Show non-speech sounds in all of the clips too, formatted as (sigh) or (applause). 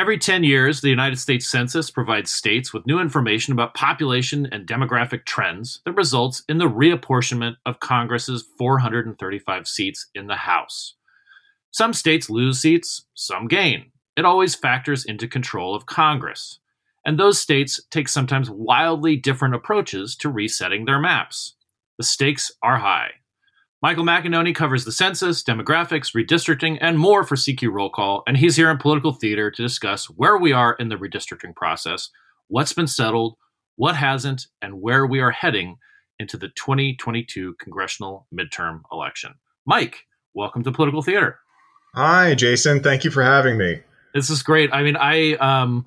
Every 10 years, the United States Census provides states with new information about population and demographic trends that results in the reapportionment of Congress's 435 seats in the House. Some states lose seats, some gain. It always factors into control of Congress. And those states take sometimes wildly different approaches to resetting their maps. The stakes are high. Michael Macagnone covers the census, demographics, redistricting, and more for CQ Roll Call, and he's here in Political Theater to discuss where we are in the redistricting process, what's been settled, what hasn't, and where we are heading into the 2022 congressional midterm election. Mike, welcome to Political Theater. Hi, Jason. Thank you for having me. This is great. I mean, I um,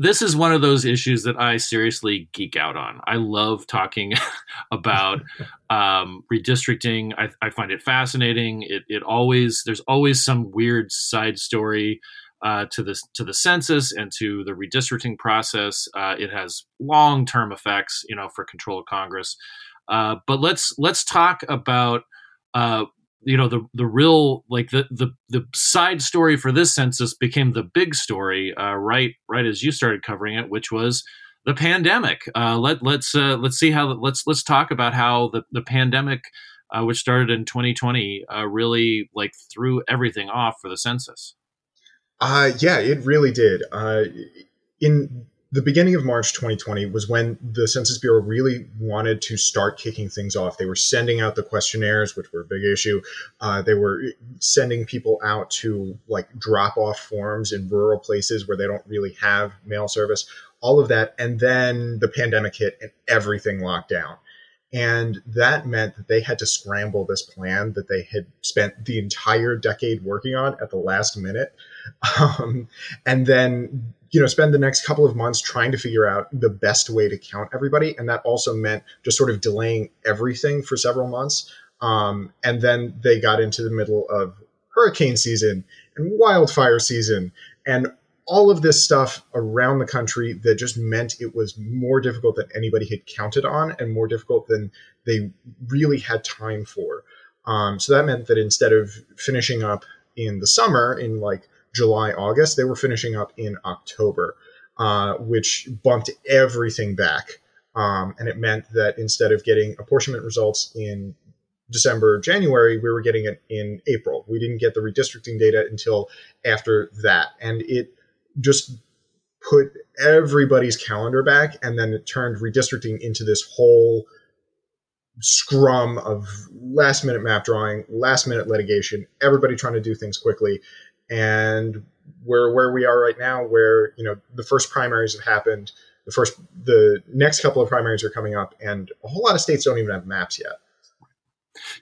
this is one of those issues that I seriously geek out on. I love talking (laughs) about (laughs) um, redistricting. I, I, find it fascinating. It, it, always there's always some weird side story uh, to this to the census and to the redistricting process. Uh, it has long term effects, you know, for control of Congress. Uh, but let's let's talk about uh, you know the the real like the the the side story for this census became the big story uh, right right as you started covering it, which was the pandemic. Uh, let let's uh, let's see how let's let's talk about how the the pandemic, uh, which started in 2020, uh, really like threw everything off for the census. Uh, yeah, it really did. in the beginning of March 2020 was when the Census Bureau really wanted to start kicking things off. They were sending out the questionnaires, which were a big issue. Uh, they were sending people out to like drop off forms in rural places where they don't really have mail service, all of that. And then the pandemic hit and everything locked down. And that meant that they had to scramble this plan that they had spent the entire decade working on at the last minute. (laughs) Um, and then you know spend the next couple of months trying to figure out the best way to count everybody. And that also meant just sort of delaying everything for several months. Um, and then they got into the middle of hurricane season and wildfire season and all of this stuff around the country that just meant it was more difficult than anybody had counted on and more difficult than they really had time for. Um, so that meant that instead of finishing up in the summer in like July, August. They were finishing up in October, uh, which bumped everything back. Um, and it meant that instead of getting apportionment results in December, January, we were getting it in April. We didn't get the redistricting data until after that. And it just put everybody's calendar back. And then it turned redistricting into this whole scrum of last minute map drawing, last minute litigation, everybody trying to do things quickly and we're where we are right now, where you know the first primaries have happened, the first the next couple of primaries are coming up, and a whole lot of states don't even have maps yet.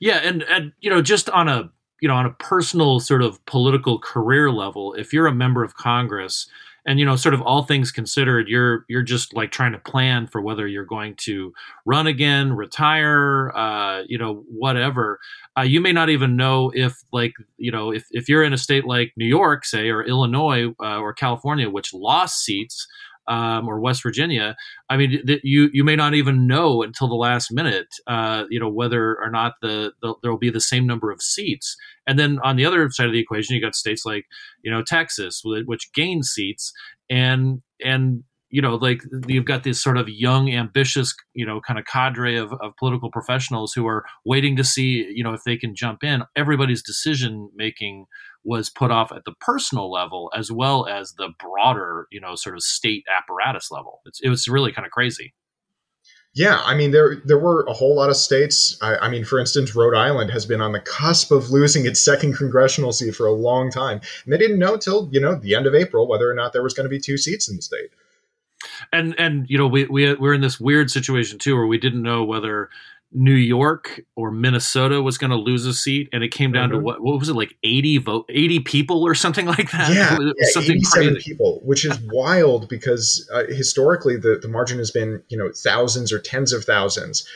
Yeah, and and you know just on a you know on a personal sort of political career level, if you're a member of Congress and you know sort of all things considered you're you're just like trying to plan for whether you're going to run again retire uh, you know whatever. Uh, you may not even know if like you know if, if you're in a state like new york say or illinois uh, or california which lost seats um, or West Virginia, I mean, th- you you may not even know until the last minute, uh, you know, whether or not the, the there will be the same number of seats. And then on the other side of the equation, you got states like you know Texas, which gain seats, and and you know, like you've got this sort of young, ambitious, you know, kind of cadre of, of political professionals who are waiting to see, you know, if they can jump in. Everybody's decision making was put off at the personal level as well as the broader, you know, sort of state apparatus level. It's, it was really kind of crazy. Yeah, I mean there there were a whole lot of states. I, I, mean, for instance, Rhode Island has been on the cusp of losing its second congressional seat for a long time, and they didn't know till you know the end of April whether or not there was going to be two seats in the state. And and you know we we we're in this weird situation too where we didn't know whether New York or Minnesota was going to lose a seat, and it came down mm-hmm. to what? What was it like? Eighty vote, eighty people, or something (laughs) like that. Yeah, yeah something crazy. people, which is (laughs) wild because uh, historically the the margin has been you know thousands or tens of thousands.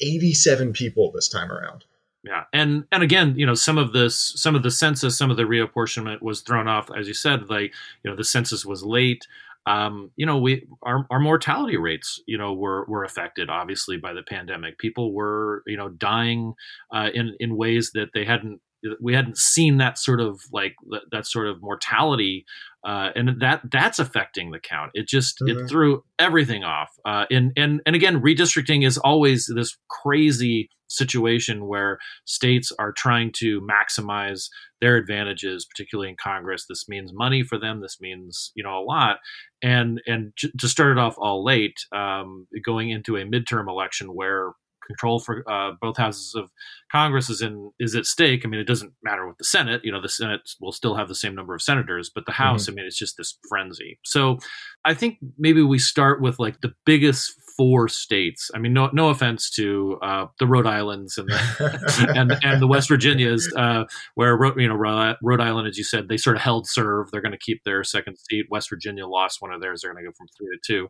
Eighty-seven people this time around. Yeah, and and again, you know, some of this, some of the census, some of the reapportionment was thrown off, as you said. Like, you know, the census was late um, you know, we our, our mortality rates, you know, were were affected obviously by the pandemic. People were, you know, dying uh, in in ways that they hadn't we hadn't seen that sort of like that, sort of mortality uh, and that that's affecting the count it just mm-hmm. it threw everything off uh, and and and again redistricting is always this crazy situation where states are trying to maximize their advantages particularly in congress this means money for them this means you know a lot and and to start it off all late um, going into a midterm election where control for uh, both houses of Congress is in is at stake. I mean, it doesn't matter with the Senate. You know, the Senate will still have the same number of senators, but the House, mm-hmm. I mean, it's just this frenzy. So, I think maybe we start with like the biggest four states. I mean, no no offense to uh, the Rhode Islands and the, (laughs) and and the West Virginias, uh, where you know Rhode Island, as you said, they sort of held serve. They're going to keep their second seat. West Virginia lost one of theirs. They're going to go from three to two,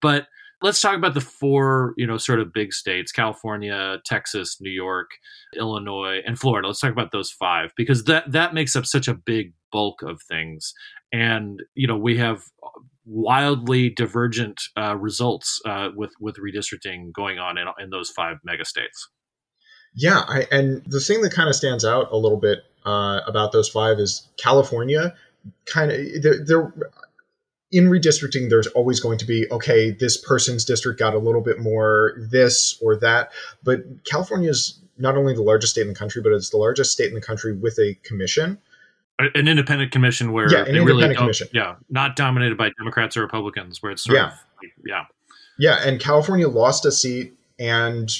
but let's talk about the four, you know, sort of big states California, Texas, New York, Illinois, and Florida. Let's talk about those five because that, that makes up such a big bulk of things. And, you know, we have wildly divergent uh, results uh, with, with redistricting going on in, in those five mega states. Yeah. I, and the thing that kind of stands out a little bit uh, about those five is California kind of, they're in redistricting, there's always going to be, okay, this person's district got a little bit more this or that. But California is not only the largest state in the country, but it's the largest state in the country with a commission. An independent commission where yeah, they really don't, commission. yeah, not dominated by Democrats or Republicans, where it's sort yeah. of, yeah. Yeah, and California lost a seat, and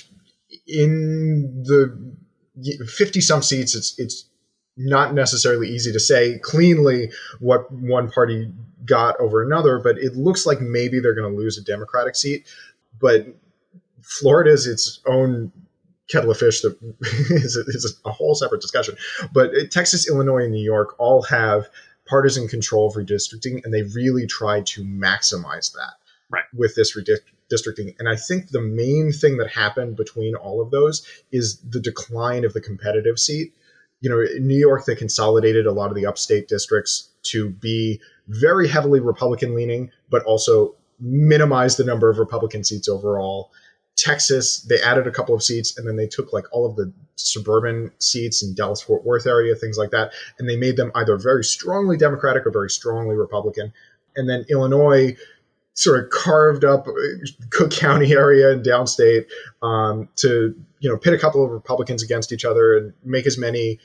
in the 50 some seats, it's, it's not necessarily easy to say cleanly what one party got over another, but it looks like maybe they're going to lose a Democratic seat. But Florida is its own kettle of fish that (laughs) is, a, is a whole separate discussion. But uh, Texas, Illinois, and New York all have partisan control of redistricting, and they really try to maximize that right. with this redistricting. And I think the main thing that happened between all of those is the decline of the competitive seat. You know, in New York, they consolidated a lot of the upstate districts to be very heavily Republican leaning, but also minimize the number of Republican seats overall. Texas, they added a couple of seats and then they took like all of the suburban seats in Dallas Fort Worth area, things like that, and they made them either very strongly Democratic or very strongly Republican. And then Illinois sort of carved up uh, Cook County area and downstate um, to you know pit a couple of Republicans against each other and make as many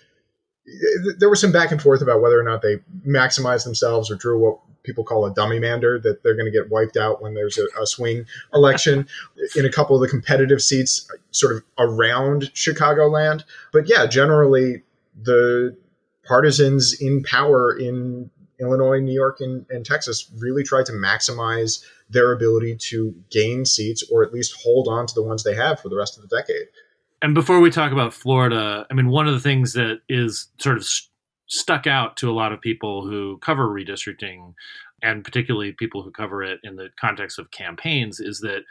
there was some back and forth about whether or not they maximized themselves or drew what people call a dummy mander that they're going to get wiped out when there's a, a swing (laughs) election in a couple of the competitive seats sort of around Chicagoland. But yeah, generally the partisans in power in Illinois, New York, and, and Texas really tried to maximize their ability to gain seats or at least hold on to the ones they have for the rest of the decade and before we talk about Florida, I mean, one of the things that is sort of st- stuck out to a lot of people who cover redistricting, and particularly people who cover it in the context of campaigns, is that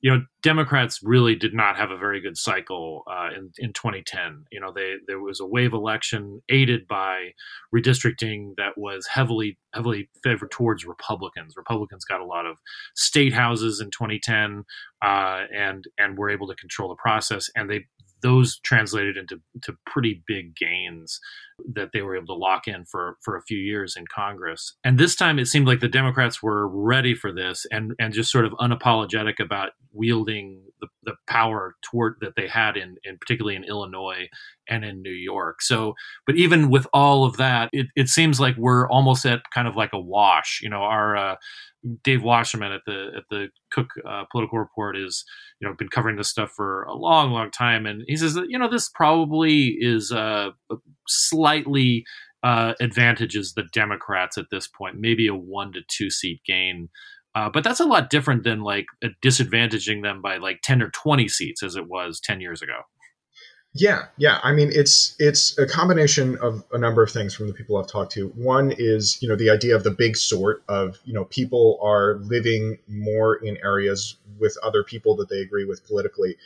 you know Democrats really did not have a very good cycle uh, in in 2010. You know, they there was a wave election aided by redistricting that was heavily heavily favored towards Republicans. Republicans got a lot of state houses in 2010, uh, and and were able to control the process, and they those translated into to pretty big gains that they were able to lock in for for a few years in Congress. And this time, it seemed like the Democrats were ready for this and and just sort of unapologetic about wielding the, the power toward that they had in, in particularly in Illinois and in New York. So, but even with all of that, it, it seems like we're almost at kind of like a wash. You know, our uh, Dave Wasserman at the at the Cook uh, Political Report is you know been covering this stuff for a long, long time, and he says that you know this probably is uh, slightly uh, advantages the Democrats at this point, maybe a one to two seat gain Uh, but that's a lot different than like disadvantaging them by like 10 or 20 seats as it was 10 years ago. Yeah, yeah. I mean, it's it's a combination of a number of things from the people I've talked to. One is you know the idea of the big sort of you know people are living more in areas with other people that they agree with politically,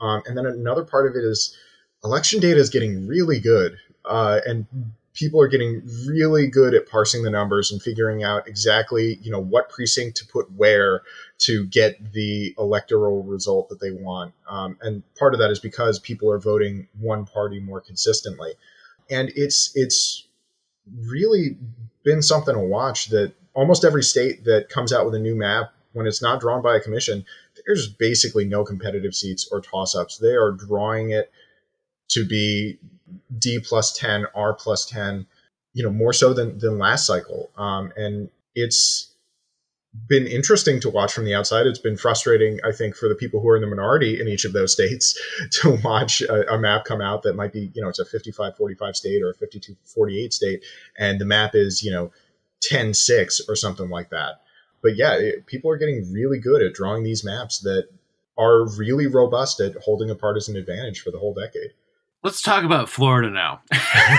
um, and then another part of it is election data is getting really good, uh, and people are getting really good at parsing the numbers and figuring out exactly you know what precinct to put where to get the electoral result that they want. Um, and part of that is because people are voting one party more consistently. And it's it's really been something to watch that almost every state that comes out with a new map when it's not drawn by a commission there's basically no competitive seats or toss-ups. They are drawing it to be D plus 10, R plus 10, you know, more so than, than last cycle. Um, and it's been interesting to watch from the outside. It's been frustrating, I think, for the people who are in the minority in each of those (laughs) states to watch a, a map come out that might be, you know, it's a 55 45 state or a 52 48 state. And the map is, you know, 10 6 or something like that. But yeah, it, people are getting really good at drawing these maps that are really robust at holding a partisan advantage for the whole decade. Let's talk about Florida now. (laughs) how,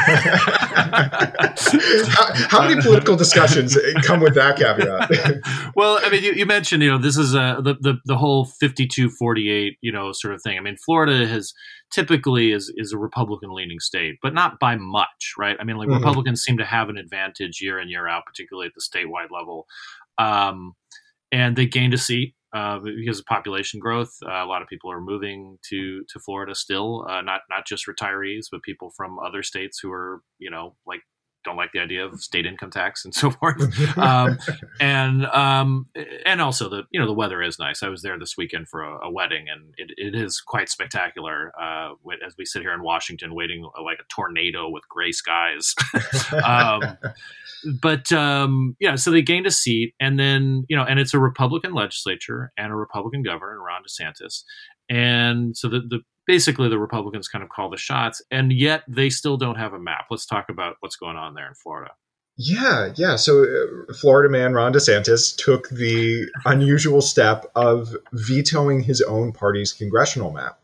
how, many political discussions come with that caveat? (laughs) well, I mean, you, you, mentioned, you know, this is a, the, the, the whole 52-48, you know, sort of thing. I mean, Florida has typically is, is a Republican leaning state, but not by much, right? I mean, like mm-hmm. Republicans seem to have an advantage year in, year out, particularly at the statewide level. Um, and they gained a seat uh, because of population growth. Uh, a lot of people are moving to to Florida still, uh, not not just retirees, but people from other states who are you know like don't like the idea of state income tax and (laughs) so forth. (laughs) um, and um, and also the you know the weather is nice. I was there this weekend for a, a wedding, and it, it is quite spectacular. Uh, as we sit here in Washington, waiting uh, like a tornado with gray skies. (laughs) um, but um, yeah, so they gained a seat, and then you know, and it's a Republican legislature and a Republican governor, Ron DeSantis, and so the, the basically the Republicans kind of call the shots, and yet they still don't have a map. Let's talk about what's going on there in Florida. Yeah, yeah. So, uh, Florida man Ron DeSantis took the unusual step of vetoing his own party's congressional map.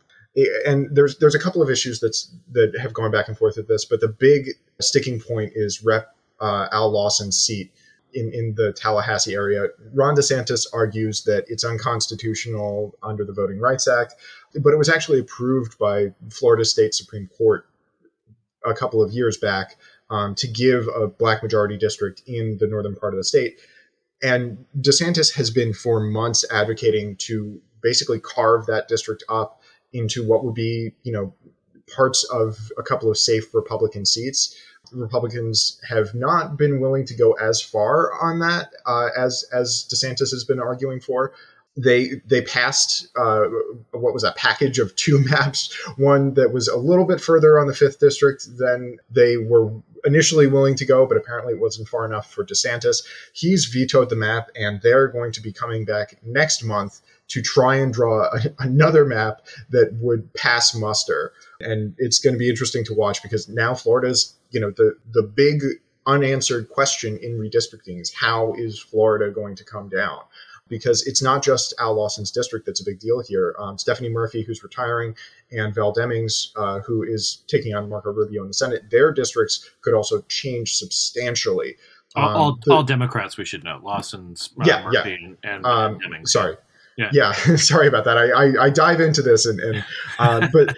And there's there's a couple of issues that's that have gone back and forth with this, but the big sticking point is Rep uh, Al Lawson's seat in, in the Tallahassee area. Ron DeSantis argues that it's unconstitutional under the Voting Rights Act, but it was actually approved by Florida State Supreme Court a couple of years back um, to give a black majority district in the northern part of the state. And DeSantis has been for months advocating to basically carve that district up into what would be, you know, parts of a couple of safe Republican seats. Republicans have not been willing to go as far on that uh, as as DeSantis has been arguing for. They they passed uh, what was a package of two (laughs) maps, one that was a little bit further on the fifth district than they were initially willing to go, but apparently it wasn't far enough for DeSantis. He's vetoed the map, and they're going to be coming back next month to try and draw a, (laughs) another map that would pass muster. And it's going to be interesting to watch because now Florida's, you know, the the big unanswered question in redistricting is how is Florida going to come down? Because it's not just Al Lawson's district that's a big deal here. Um, Stephanie Murphy, who's retiring, and Val Demings, uh, who is taking on Marco Rubio in the Senate, their districts could also change substantially. Um, all, the, all, Democrats, we should know. Lawson's, uh, yeah, Murphy, yeah. and, and um, Demings. Sorry, yeah, yeah. (laughs) sorry about that. I, I, I dive into this and, and uh, (laughs) but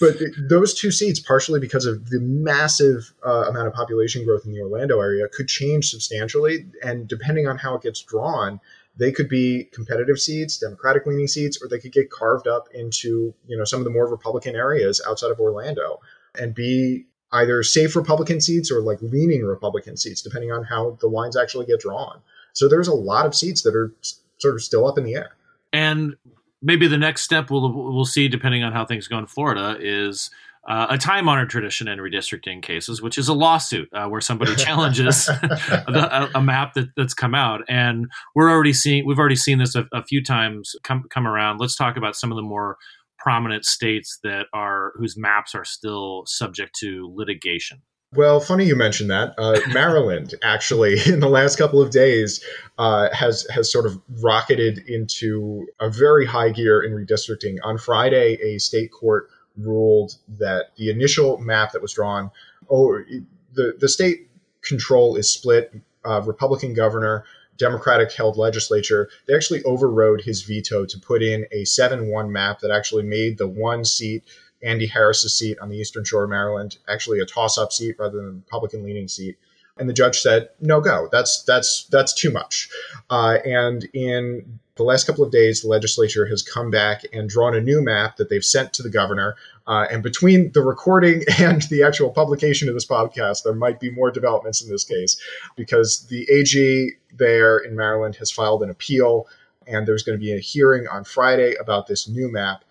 but those two seats, partially because of the massive uh, amount of population growth in the Orlando area, could change substantially. And depending on how it gets drawn, they could be competitive seats, Democratic leaning seats, or they could get carved up into you know some of the more Republican areas outside of Orlando and be either safe Republican seats or like leaning Republican seats, depending on how the lines actually get drawn. So there's a lot of seats that are sort of still up in the air. And maybe the next step we'll we'll see, depending on how things go in Florida, is uh, a time honored tradition in redistricting cases, which is a lawsuit uh, where somebody challenges (laughs) (laughs) a, a, map that, that's come out. And we're already seeing we've already seen this a, a, few times come come around. Let's talk about some of the more prominent states that are whose maps are still subject to litigation. Well, funny you mentioned that. Uh, (laughs) Maryland, actually, in the last couple of days, uh, has has sort of rocketed into a very high gear in redistricting. On Friday, a state court ruled that the initial map that was drawn, oh, the the state control is split. Uh, Republican governor, Democratic held legislature. They actually overrode his veto to put in a seven one map that actually made the one seat Andy Harris's seat on the Eastern Shore of Maryland, actually a toss-up seat rather than a Republican-leaning seat. And the judge said, "No go. That's that's that's too much." Uh, and in the last couple of days, the legislature has come back and drawn a new map that they've sent to the governor. Uh, and between the recording (laughs) and the actual publication of this podcast, there might be more developments in this case because the AG there in Maryland has filed an appeal, and there's going to be a hearing on Friday about this new map.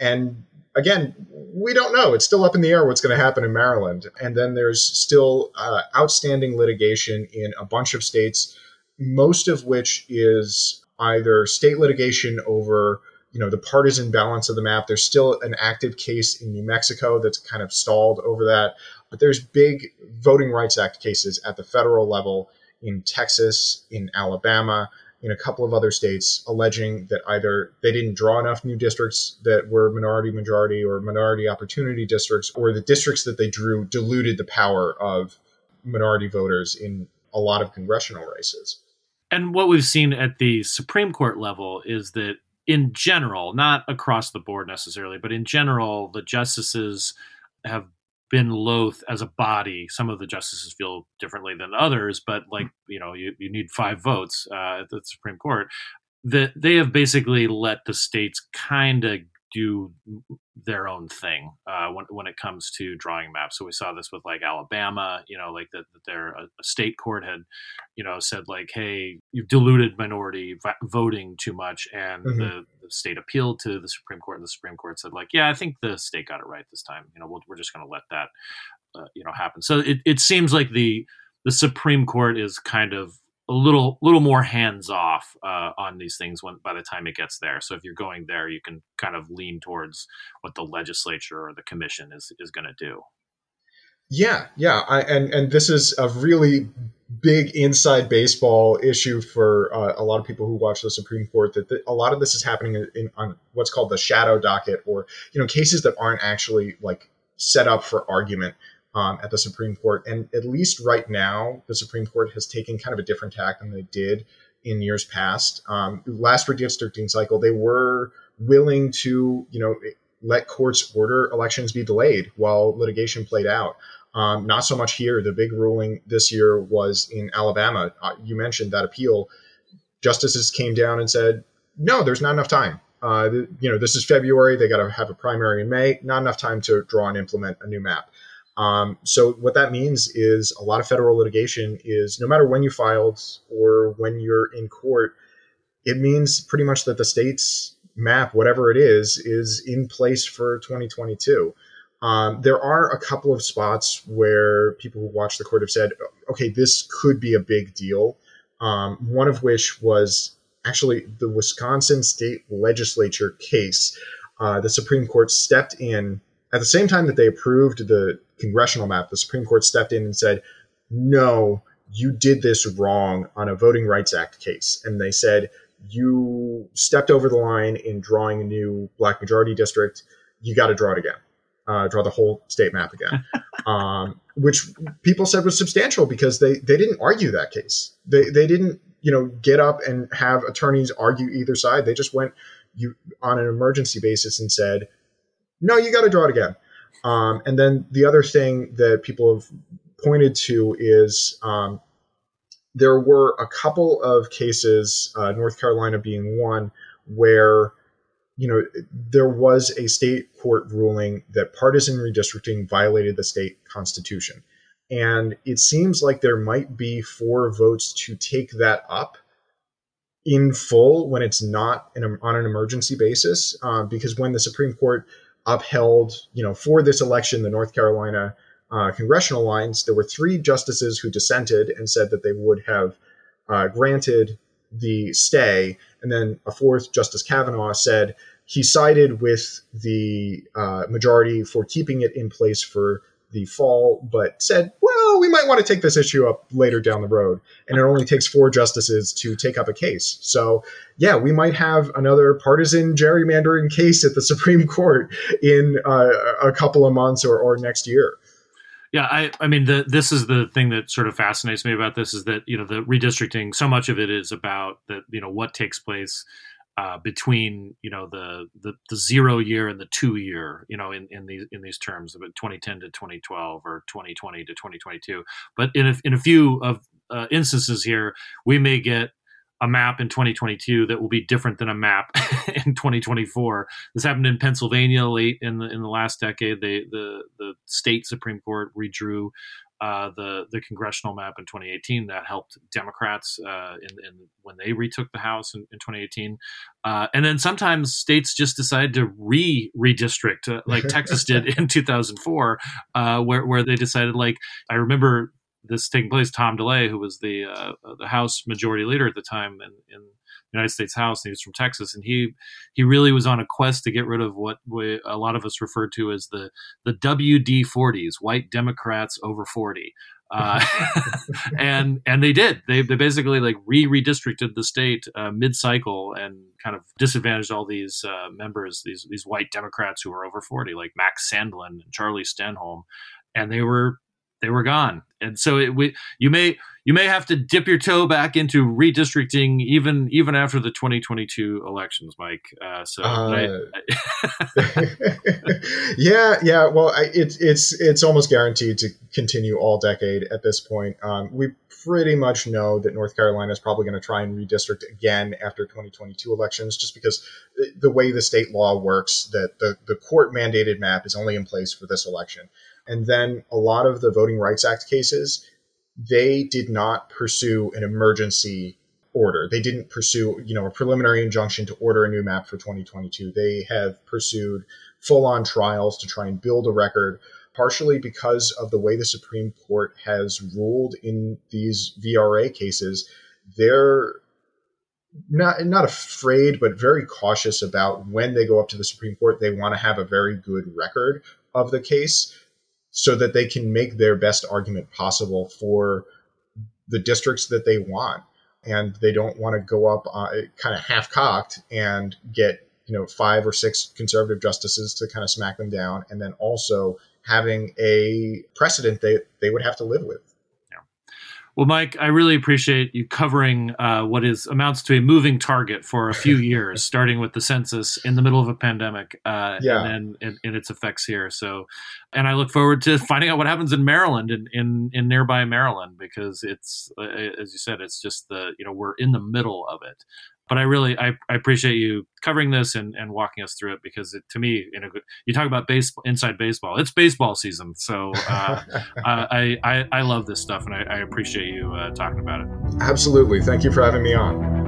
And again, we don't know. It's still up in the air what's going to happen in Maryland. And then there's still uh, outstanding litigation in a bunch of states, most of which is either state litigation over you know the partisan balance of the map there's still an active case in new mexico that's kind of stalled over that but there's big voting rights act cases at the federal level in texas in alabama in a couple of other states alleging that either they didn't draw enough new districts that were minority majority or minority opportunity districts, or the districts that they drew diluted the power of minority voters in a lot of congressional races. And what we've seen at the Supreme Court level is that, in general, not across the board necessarily, but in general, the justices have been loath as a body. Some of the justices feel differently than others, but like you know, you, you need five votes uh, at the Supreme Court. That they have basically let the states kind of do their own thing uh, when, when it comes to drawing maps. So we saw this with like Alabama, you know, like that, that their a, a, state court had, you know, said like, hey, you've diluted minority v- voting too much, and mm-hmm. the, the, state appealed to the Supreme Court, and the Supreme Court said like, yeah, I think the state got it right this time. You know, we we are just going to let that, uh, you know, happen. So it, it seems like the the Supreme Court is kind of a little little more hands off uh, on these things when by the time it gets there. So if you're going there, you can kind of lean towards what the legislature or the commission is is going to do. Yeah, yeah, I, and and this is a really big inside baseball issue for uh, a lot of people who watch the Supreme Court. That the, a lot of this is happening in, on what's called the shadow docket, or you know, cases that aren't actually like set up for argument um, at the Supreme Court. And at least right now, the Supreme Court has taken kind of a different tack than they did in years past. Um, last redistricting cycle, they were willing to, you know, let courts order elections be delayed while litigation played out. Um, not so much here. The big ruling this year was in Alabama. Uh, you mentioned that appeal. Justices came down and said, no, there's not enough time. Uh, you know, this is February. They got to have a primary in May. Not enough time to draw and implement a new map. Um, so what that means is a lot of federal litigation is no matter when you filed or when you're in court, it means pretty much that the state's map, whatever it is, is in place for 2022. Um, there are a couple of spots where people who watch the court have said, okay, this could be a big deal. Um, one of which was actually the Wisconsin state legislature case. Uh, the Supreme Court stepped in at the same time that they approved the congressional map, the Supreme Court stepped in and said, no, you did this wrong on a Voting Rights Act case. And they said, you stepped over the line in drawing a new black majority district. You got to draw it again, uh, draw the whole state map again, (laughs) um, which people said was substantial because they, they didn't argue that case. They, they didn't, you know, get up and have attorneys argue either side. They just went you on an emergency basis and said, no, you got to draw it again. Um, and then the other thing that people have pointed to is um, there were a couple of cases, uh, North Carolina being one, where you know there was a state court ruling that partisan redistricting violated the state constitution, and it seems like there might be four votes to take that up in full when it's not on an emergency basis, uh, because when the Supreme Court upheld, you know, for this election, the North Carolina uh, congressional lines, there were three justices who dissented and said that they would have uh, granted the stay. And then a fourth, Justice Kavanaugh, said he sided with the uh, majority for keeping it in place for the fall, but said, well, we might want to take this issue up later down the road. And it only takes four justices to take up a case. So, yeah, we might have another partisan gerrymandering case at the (laughs) Supreme Court in uh, a couple of months or, or next year. Yeah, I, I mean, the, this is the thing that sort of fascinates me about this is that you know the redistricting. So much of it is about that you know what takes place uh, between you know the, the, the zero year and the two year you know in, in these in these terms about 2010 to 2012 or 2020 to 2022 but in a, in a few of uh, instances here we may get a map in 2022 that will be different than a map (laughs) in 2024 this happened in Pennsylvania late in the in the last decade. They the the state supreme court redrew uh, the the congressional map in 2018 that helped Democrats uh, in, in, when they retook the House in, in 2018, uh, and then sometimes states just decide to re redistrict, uh, like (laughs) Texas did in 2004, uh, where where they decided like I remember this taking place. Tom DeLay, who was the uh, the House Majority Leader at the time, in United States House, and he was from Texas, and he he really was on a quest to get rid of what we, a lot of us refer to as the the WD forties, white Democrats over forty. Uh, (laughs) and and they did. They, they basically like re redistricted the state uh, mid cycle and kind of disadvantaged all these uh, members, these these white Democrats who were over forty, like Max Sandlin and Charlie Stenholm, and they were they were gone. And so it, we, you may you may have to dip your toe back into redistricting even even after the 2022 elections, Mike. Uh, so uh, I, I (laughs) yeah, yeah. Well, I, it's it's it's almost guaranteed to continue all decade at this point. Um, we pretty much know that North Carolina is probably going to try and redistrict again after 2022 elections, just because the way the state law works, that the the court mandated map is only in place for this election. And then a lot of the Voting Rights Act cases, they did not pursue an emergency order. They didn't pursue, you know, a preliminary injunction to order a new map for 2022. They have pursued full-on trials to try and build a record, partially because of the way the Supreme Court has ruled in these VRA cases. They're not not afraid, but very cautious about when they go up to the Supreme Court. They want to have a very good record of the case so that they can make their best argument possible for the districts that they want. And they don't want to go up uh, kind of half cocked and get, you know, five or six conservative justices to kind of smack them down. And then also having a precedent they, they would have to live with. Well, Mike, I really appreciate you covering uh, what is amounts to a moving target for a few (laughs) years, starting with the census in the middle of a pandemic, uh, yeah. and then in, in, its effects here. So, and I look forward to finding out what happens in Maryland, in in, in nearby Maryland, because it's uh, as you said, it's just the you know we're in the middle of it but I really I, I appreciate you covering this and, and walking us through it because it, to me, in a good, you talk about baseball inside baseball. It's baseball season, so (laughs) uh, I, I I love this stuff and I, I appreciate you uh, talking about it. Absolutely, thank you for having me on.